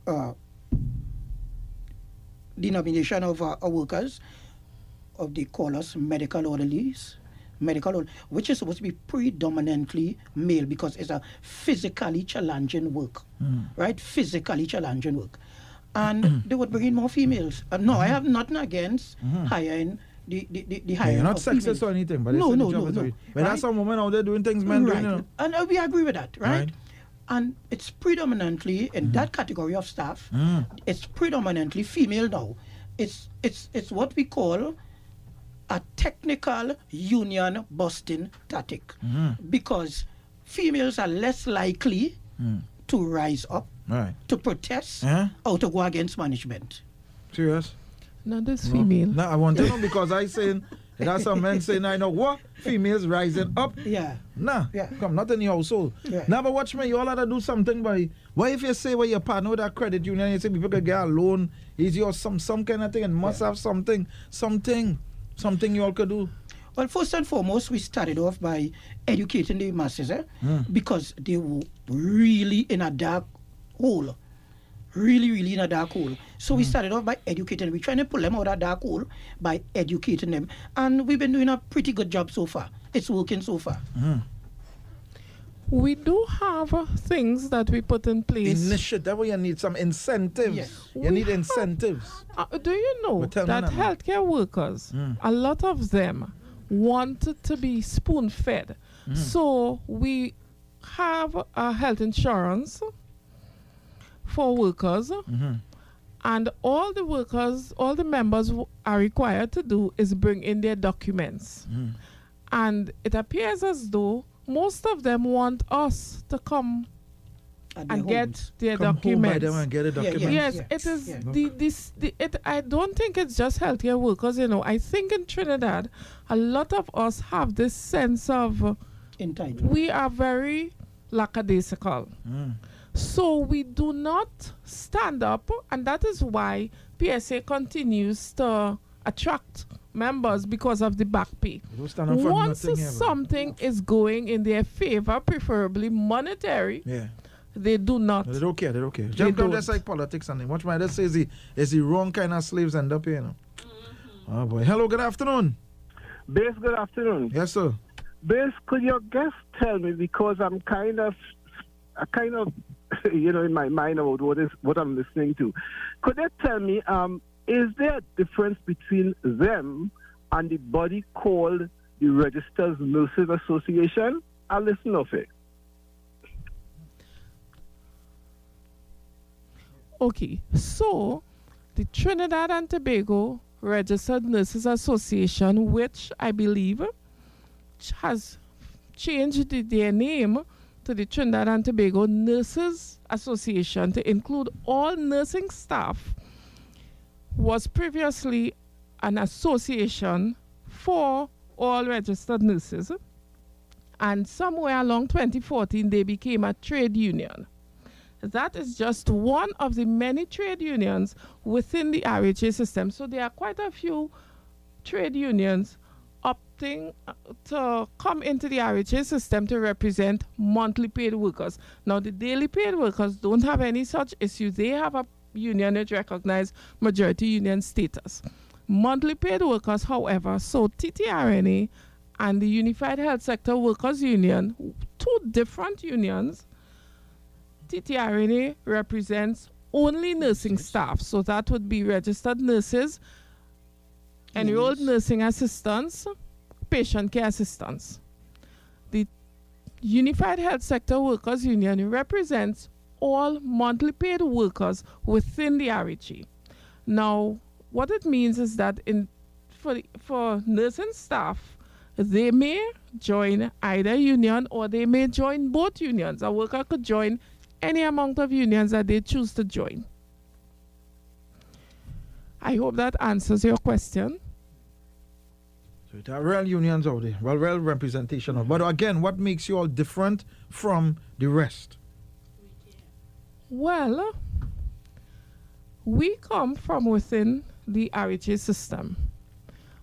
a, a denomination of uh, uh, workers of they call us medical orderlies medical order, which is supposed to be predominantly male because it's a physically challenging work right physically challenging work and they would bring in more females uh, no i have nothing against hiring the the, the, the Yeah, you're not sexist females. or anything, but no it's no no no. But right? that's some women out there doing things men right. doing, you know. And uh, we agree with that, right? Right. And it's predominantly in that category of staff. Mm. It's predominantly female now. It's it's it's what we call a technical union busting tactic Mm-hmm. because females are less likely Mm. to rise up Right. to protest Yeah. or to go against management. Serious? Not this female. No, I want to know because I saying that's some men saying I know what females rising up. Yeah. Nah, Yeah. come not in your household. Yeah. Now, but watch me. You all have to do something. By why if you say well your partner with that credit union, you say people could get a loan, is your some some kind of thing, and must have something, something, something you all could do. Well, first and foremost, we started off by educating the masses eh? because they were really in a dark hole. Really, really in a dark hole. So we started off by educating them. We're trying to pull them out of that dark hole by educating them. And we've been doing a pretty good job so far. It's working so far. We do have uh, things that we put in place. Initiative. where you need some incentives. Yes. You We need have- incentives. Uh, do you know But tell that now. healthcare workers, Mm. a lot of them wanted to be spoon fed? Mm. So we have a health insurance for workers, Mm-hmm. and all the workers, all the members w- are required to do is bring in their documents. Mm-hmm. And it appears as though most of them want us to come At their and get homes. their Come home by documents. them and get a Yeah, yeah. Yes, Yeah. it is Yeah. the this the, it. I don't think it's just healthcare workers. You know, I think in Trinidad, a lot of us have this sense of uh, entitled. we are very lackadaisical. Mm. So we do not stand up, and that is why PSA continues to attract members because of the back pay. They don't stand up for Once nothing here, bro. something is going in their favor, preferably monetary, Yeah. they do not. No, they don't care. They don't care. Just don't. just like politics and thing. Watch my dad says the is the wrong kind of slaves end up here. You know? Mm-hmm. Oh boy. Hello. Good afternoon. Base, good afternoon. Yes, sir. Base, could your guest tell me because I'm kind of, I kind of, you know, in my mind about what is what I'm listening to. Could they tell me, um, is there a difference between them and the body called the Registered Nurses Association? I'll listen of it. Okay, so the Trinidad and Tobago Registered Nurses Association, which I believe has changed their name to the Trinidad and Tobago Nurses Association to include all nursing staff, was previously an association for all registered nurses. And somewhere along 2014, they became a trade union. That is just one of the many trade unions within the RHA system. So there are quite a few trade unions opting uh, to come into the RHA system to represent monthly paid workers. Now, the daily paid workers don't have any such issue. They have a union that recognized majority union status. Monthly paid workers, however, so TTRNA and the Unified Health Sector Workers Union, two different unions, TTRNA represents only nursing staff. So that would be registered nurses, enrolled Yes. nursing assistants, patient care assistants. The Unified Health Sector Workers Union represents all monthly paid workers within the RHA. Now, what it means is that in for for nursing staff, they may join either union or they may join both unions. A worker could join any amount of unions that they choose to join. I hope that answers your question. So there real unions out there. Well, real representation of. But again, what makes you all different from the rest? Well, we come from within the RHA system.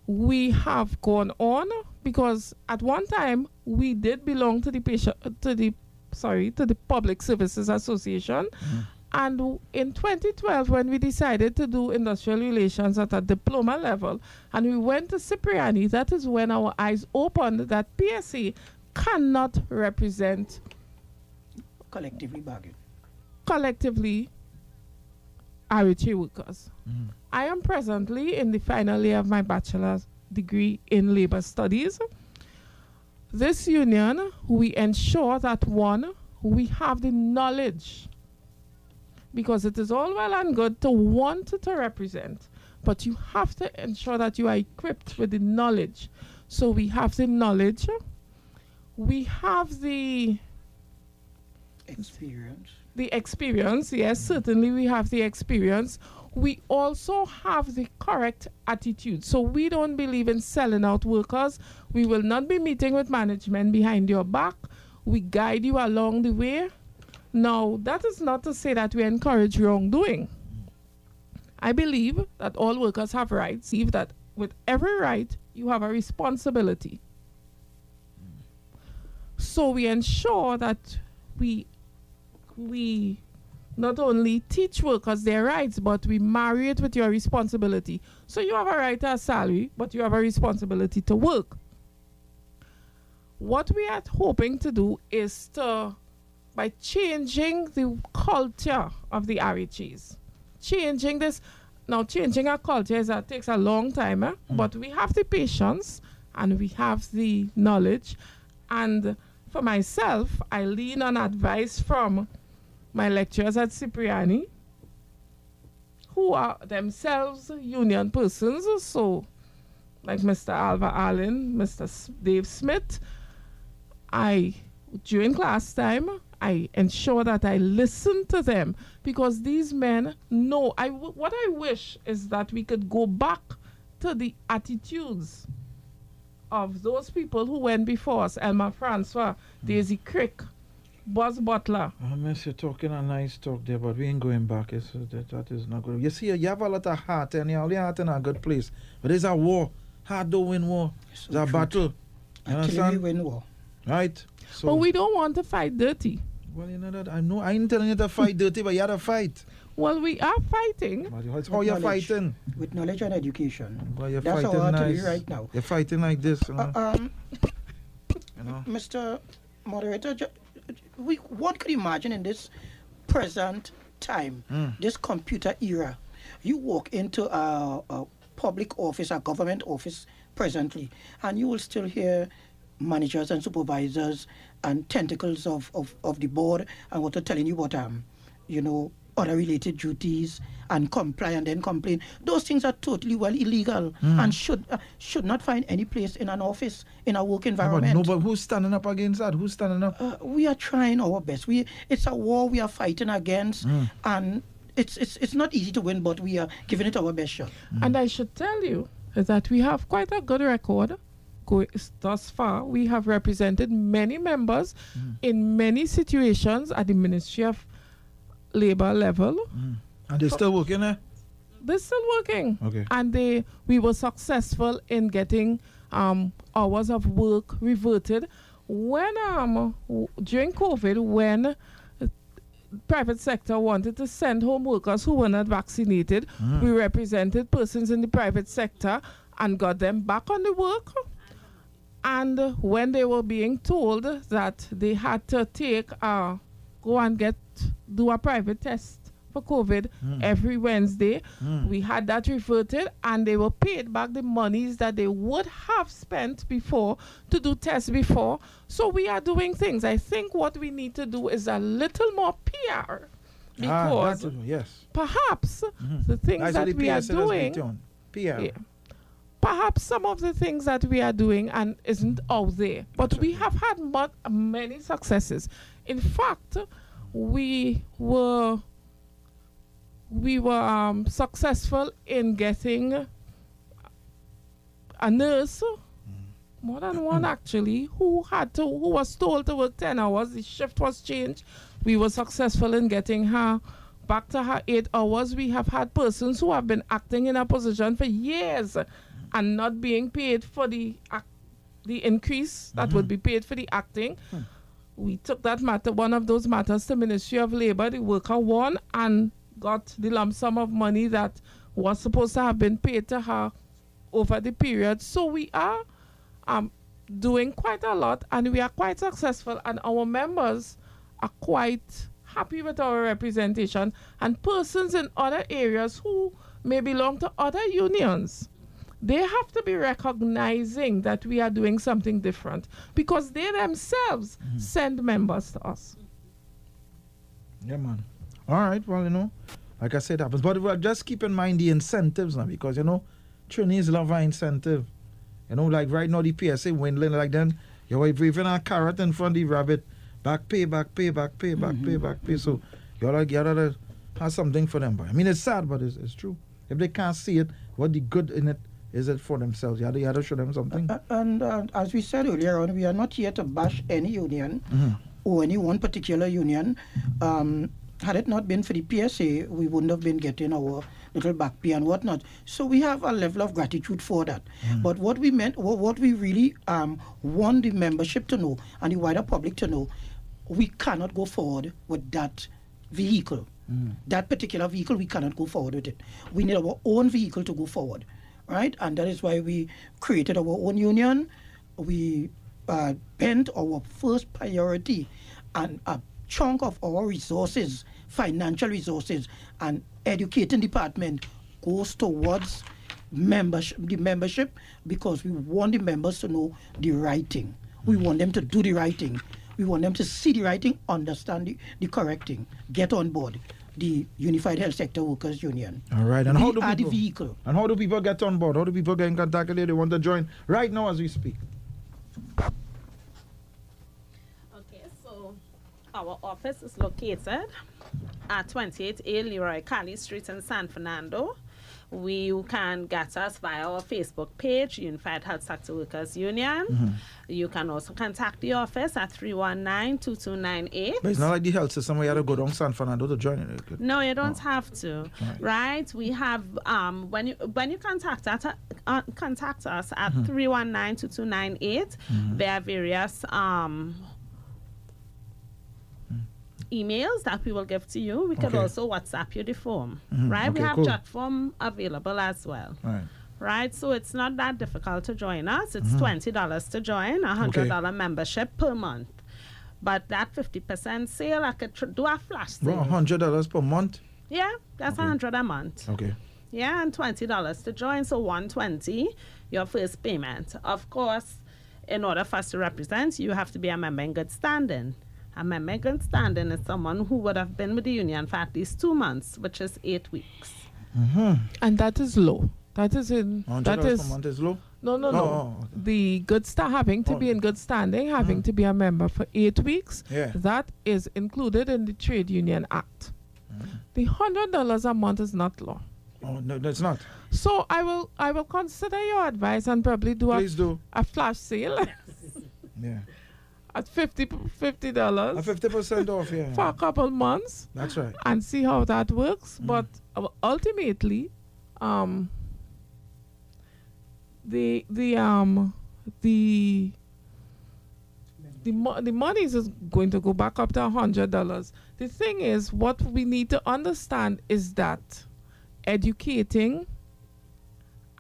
We have gone on because at one time we did belong to the patient to the sorry to the Public Services Association, mm. And w- in 2012 when we decided to do industrial relations at a diploma level, and we went to Cipriani, that is when our eyes opened that PSA cannot represent collectively bargain. collectively RHA workers. Mm. I am presently in the final year of my bachelor's degree in labor studies. This union, we ensure that one, we have the knowledge because it is all well and good to want to represent, but you have to ensure that you are equipped with the knowledge. So we have the knowledge, we have the Experience. the experience. Yes, mm-hmm. certainly we have the experience. We also have the correct attitude. So we don't believe in selling out workers. We will not be meeting with management behind your back. We guide you along the way. Now, that is not to say that we encourage wrongdoing. I believe that all workers have rights. Believe that with every right, you have a responsibility. So we ensure that we we not only teach workers their rights, but we marry it with your responsibility. So you have a right to a salary, but you have a responsibility to work. What we are hoping to do is to, by changing the culture of the RHAs, changing this, now changing our culture is that takes a long time, eh? but we have the patience and we have the knowledge and for myself, I lean on advice from my lecturers at Cipriani, who are themselves union persons. So, like Mr. Alva Allen, Mr. S- Dave Smith, I, during class time, I ensure that I listen to them because these men know. I w- what I wish is that we could go back to the attitudes of those people who went before us Elma Francois, Daisy Crick, Buzz Butler. I miss you talking a nice talk there, but we ain't going back. It's, uh, that, that is not good. You see, you have a lot of heart and your heart in a good place. But there's a war. Heart don't win war. It's a battle. You Until we win war. Right? So, But we don't want to fight dirty. Well, you know that. I know. I ain't telling you to fight dirty, but you have to fight. Well, we are fighting. But it's how you're Knowledge. fighting. With knowledge and education. Well, you're That's fighting how I tell nice. you right now. You're fighting like this, you know. Uh, um, you know? Mr. Moderator, ju- we, what could you imagine in this present time, Mm. this computer era? You walk into a, a public office, a government office presently, and you will still hear managers and supervisors and tentacles of, of, of the board and what are telling you what um you know other related duties and comply and then complain those things are totally well illegal and should uh, should not find any place in an office in a work Yeah, but environment no, but who's standing up against that? Who's standing up? uh, we are trying our best. We it's a war we are fighting against, and it's it's it's not easy to win, but we are giving it our best shot. And I should tell you that we have quite a good record go- thus far. We have represented many members in many situations at the Ministry of Labor level. And they're still working there? They're still working. Okay. And they we were successful in getting um, hours of work reverted. When um w- during COVID, when uh, private sector wanted to send home workers who were not vaccinated, we represented persons in the private sector and got them back on the work. And when they were being told that they had to take uh, go and get do a private test for COVID every Wednesday, we had that reverted and they were paid back the monies that they would have spent before to do tests before. So we are doing things. I think what we need to do is a little more PR Ah, because that- yes. perhaps the things That's that we are doing. PR. yeah. Perhaps some of the things that we are doing and isn't out there, but we have had many successes. In fact, we were we were um, successful in getting a nurse, more than one actually, who had to who was told to work ten hours. The shift was changed. We were successful in getting her back to her eight hours. We have had persons who have been acting in a position for years and not being paid for the ac- the increase that would be paid for the acting. We took that matter, one of those matters, to Ministry of Labor. The worker won and got the lump sum of money that was supposed to have been paid to her over the period. So we are um, doing quite a lot and we are quite successful and our members are quite happy with our representation and persons in other areas who may belong to other unions they have to be recognizing that we are doing something different because they themselves mm-hmm. send members to us Yeah, man. All right, well, you know, like I said, happens. But well, just keep in mind the incentives now, because, you know, trainees love an incentive. You know, like right now, the PSA dwindling like then, you're waving a carrot in front of the rabbit. Back pay, back pay, back pay, back pay, mm-hmm. back pay. So you gotta, you gotta have something for them. But I mean, it's sad, but it's, it's true. If they can't see it, what the good in it is it for themselves? You you gotta show them something. Uh, and uh, as we said earlier on, we are not here to bash any union or any one particular union. Um, had it not been for the PSA, we wouldn't have been getting our little back pay and whatnot. So we have a level of gratitude for that. But what we meant, what, what we really um, want the membership to know and the wider public to know, we cannot go forward with that vehicle. That particular vehicle, we cannot go forward with it. We need our own vehicle to go forward, right? And that is why we created our own union. We uh, bent our first priority and a chunk of our resources, financial resources, and educating department goes towards membership, the membership, because we want the members to know the writing. We want them to do the writing. We want them to see the writing, understand the, the correct thing, get on board the Unified Health Sector Workers Union. All right. And we how do are people, the vehicle. And how do people get on board? How do people get in contact with you? They want to join right now as we speak. Okay, so our office is located at 28A Leroy Cali Street in San Fernando. We, you can get us via our Facebook page, Unified Health Sector Workers Union. You can also contact the office at 319-2298. But it's not like the health system where you have to go down San Fernando to join it. No, you don't have to. Right. Right. We have um when you when you contact us uh, contact us at Mm-hmm. 319-2298. There are various um emails that we will give to you. We can also WhatsApp you the form. Mhm. Right? we have cool. chat form available as well. Right. Right, so it's not that difficult to join us. It's twenty dollars to join, a hundred dollar membership per month. But that fifty percent sale, I could tr- do a flash sale. Well, $100 per month. Yeah, that's a hundred a month. Okay. Yeah, and twenty dollars to join, so one twenty, your first payment. Of course, in order for us to represent, you have to be a member in good standing. A member in good standing is someone who would have been with the union for at least two months, which is eight weeks. Mm-hmm. And that is low. That is in $100 per is month is low. no no Oh, no. oh, okay. The good star having to Oh. be in good standing, having mm. to be a member for eight weeks. Yeah. That is included in the Trade Union Act. Mm. The hundred dollars a month is not low. Oh, no, that's not. So I will I will consider your advice and probably do a, Please do. a flash sale Yeah. At 50 dollars A 50% off, yeah. for a couple months That's right. and see how that works. But uh, ultimately, um, the the um the the mo- the money is going to go back up to a hundred dollars. The thing is, what we need to understand is that educating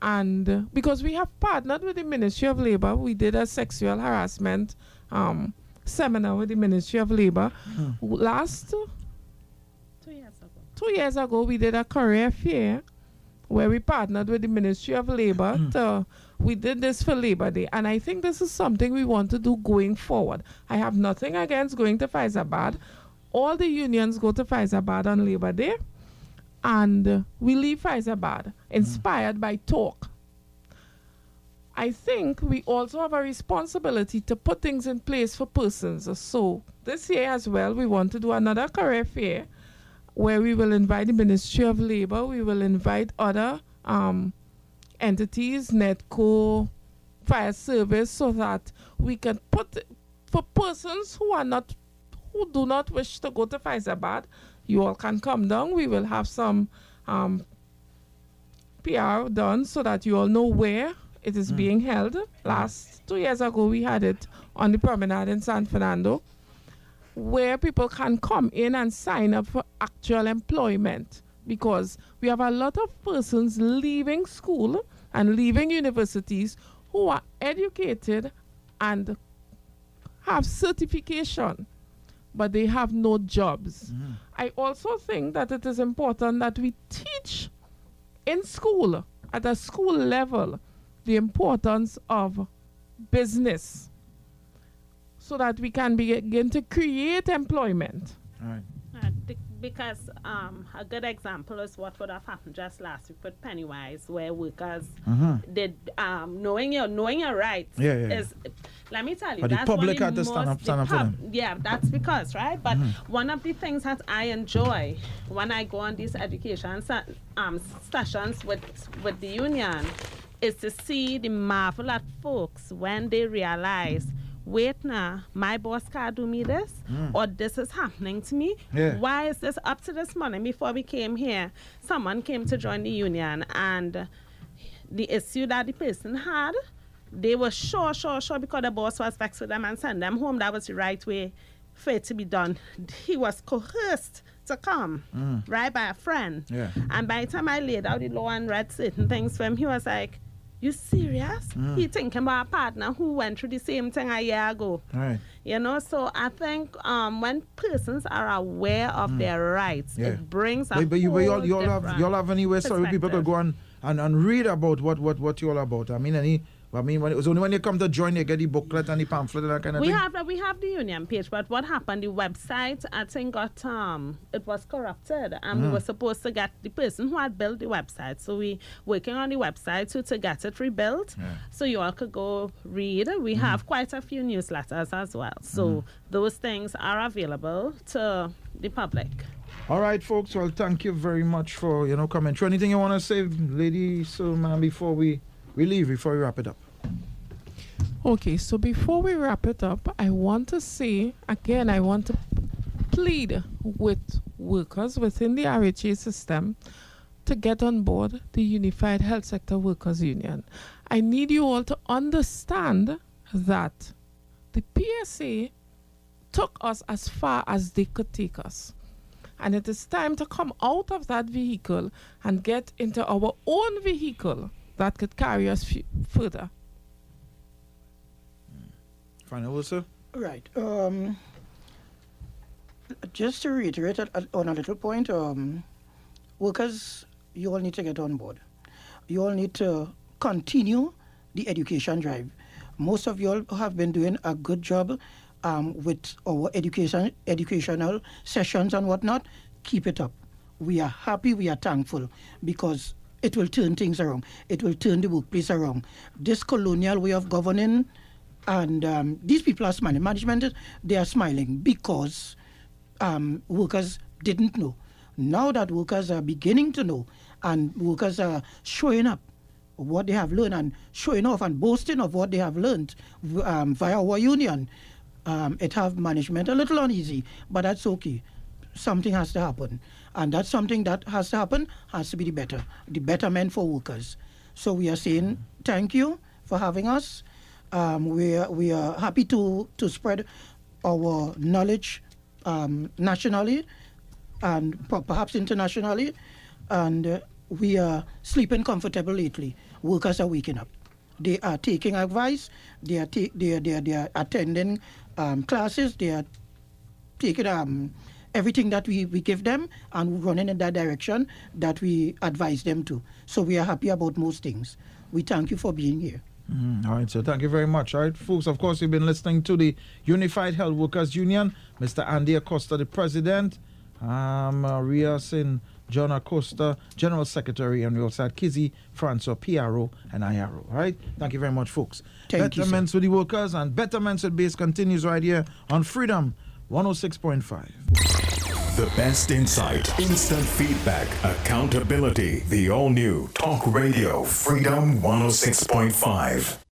and because we have partnered with the Ministry of Labor, we did a sexual harassment um, seminar with the Ministry of Labor hmm. last Two years ago. two years ago we did a career fair where we partnered with the Ministry of Labor. Hmm. to, we did this for Labor Day, and I think this is something we want to do going forward. I have nothing against going to Fyzabad. All the unions go to Fyzabad on Labor Day, and we leave Fyzabad hmm. inspired by talk. I think we also have a responsibility to put things in place for persons. So this year as well, we want to do another career fair where we will invite the Ministry of Labor, we will invite other um, entities, NETCO, fire service, so that we can put for persons who are not who do not wish to go to Fyzabad, you all can come down. We will have some um, PR done so that you all know where it is mm. being held. Last two years ago, we had it on the promenade in San Fernando, where people can come in and sign up for actual employment because we have a lot of persons leaving school and leaving universities who are educated and have certification but they have no jobs. Mm. I also think that it is important that we teach in school, at a school level, the importance of business so that we can begin to create employment. All right. Uh, because um, a good example is what would have happened just last week with Pennywise, where workers did um, knowing your knowing your rights Yeah, yeah, yeah. is. Let me tell you, But the that's one public of had to stand most- up- stand the up for them. Mm-hmm. Yeah, that's because right. But one of the things that I enjoy when I go on these education se- um, sessions with with the union is to see the marvel at folks when they realize. Wait now, my boss can't do me this, or this is happening to me. Mm. Yeah. Why is this up to this morning before we came here? Someone came to join the union, and the issue that the person had, they were sure, sure, sure because the boss was vexed with them and sent them home. That was the right way for it to be done. He was coerced to come, right, by a friend. Yeah. And by the time I laid out the law and read certain things for him, he was like, You serious? He thinking about a partner who went through the same thing a year ago. Right. You know, so I think um, when persons are aware of their rights, Yeah. it brings a But, but you, but you all, you all have you all have anywhere so people could go and, and, and read about what, what, what you all about. I mean, any I mean, when it was only when you come to join, you get the booklet and the pamphlet and that kind of We thing. have we have the union page, but what happened? The website I think got um it was corrupted, and we Mm. were supposed to get the person who had built the website. So we working on the website to to get it rebuilt, so you all could go read. We Mm-hmm. have quite a few newsletters as well, so those things are available to the public. All right, folks. Well, thank you very much for you know coming through. Anything you want to say, lady? So, man, before we leave, before we wrap it up. Okay, so before we wrap it up, I want to say again, I want to plead with workers within the RHA system to get on board the Unified Health Sector Workers Union. I need you all to understand that the PSA took us as far as they could take us. And it is time to come out of that vehicle and get into our own vehicle that could carry us f- further. Final word, sir. Right. Um, just to reiterate uh, on a little point, um, workers, you all need to get on board. You all need to continue the education drive. Most of you all have been doing a good job um, with our education, educational sessions and whatnot. Keep it up. We are happy, we are thankful because it will turn things around. It will turn the workplace around. This colonial way of governing and um, these people are smiling. Management, they are smiling because um, workers didn't know. Now that workers are beginning to know and workers are showing up what they have learned and showing off and boasting of what they have learned um, via our union, um, it have management a little uneasy, but that's okay. Something has to happen. And that's something that has to happen, has to be the better, the betterment for workers. So we are saying thank you for having us. Um, we are, we are happy to, to spread our knowledge um, nationally and perhaps internationally. And uh, we are sleeping comfortable lately. Workers are waking up. They are taking advice. They are, ta- they are, they are, they are attending um, classes. They are taking um, everything that we, we give them and running in that direction that we advise them to. So we are happy about most things. We thank you for being here. Mm, all right, so thank you very much. All right, folks, of course, you've been listening to the Unified Health Workers Union, Mr. Andy Acosta, the president, um, uh, Rias and John Acosta, general secretary, and we also had Kizzy, Francois, PRO, and IRO. All right, thank you very much, folks. Thank you, sir. Betterments with the workers and Betterments with Base continues right here on Freedom 106.5. The best insight, instant feedback, accountability. The all new Talk Radio Freedom 106.5.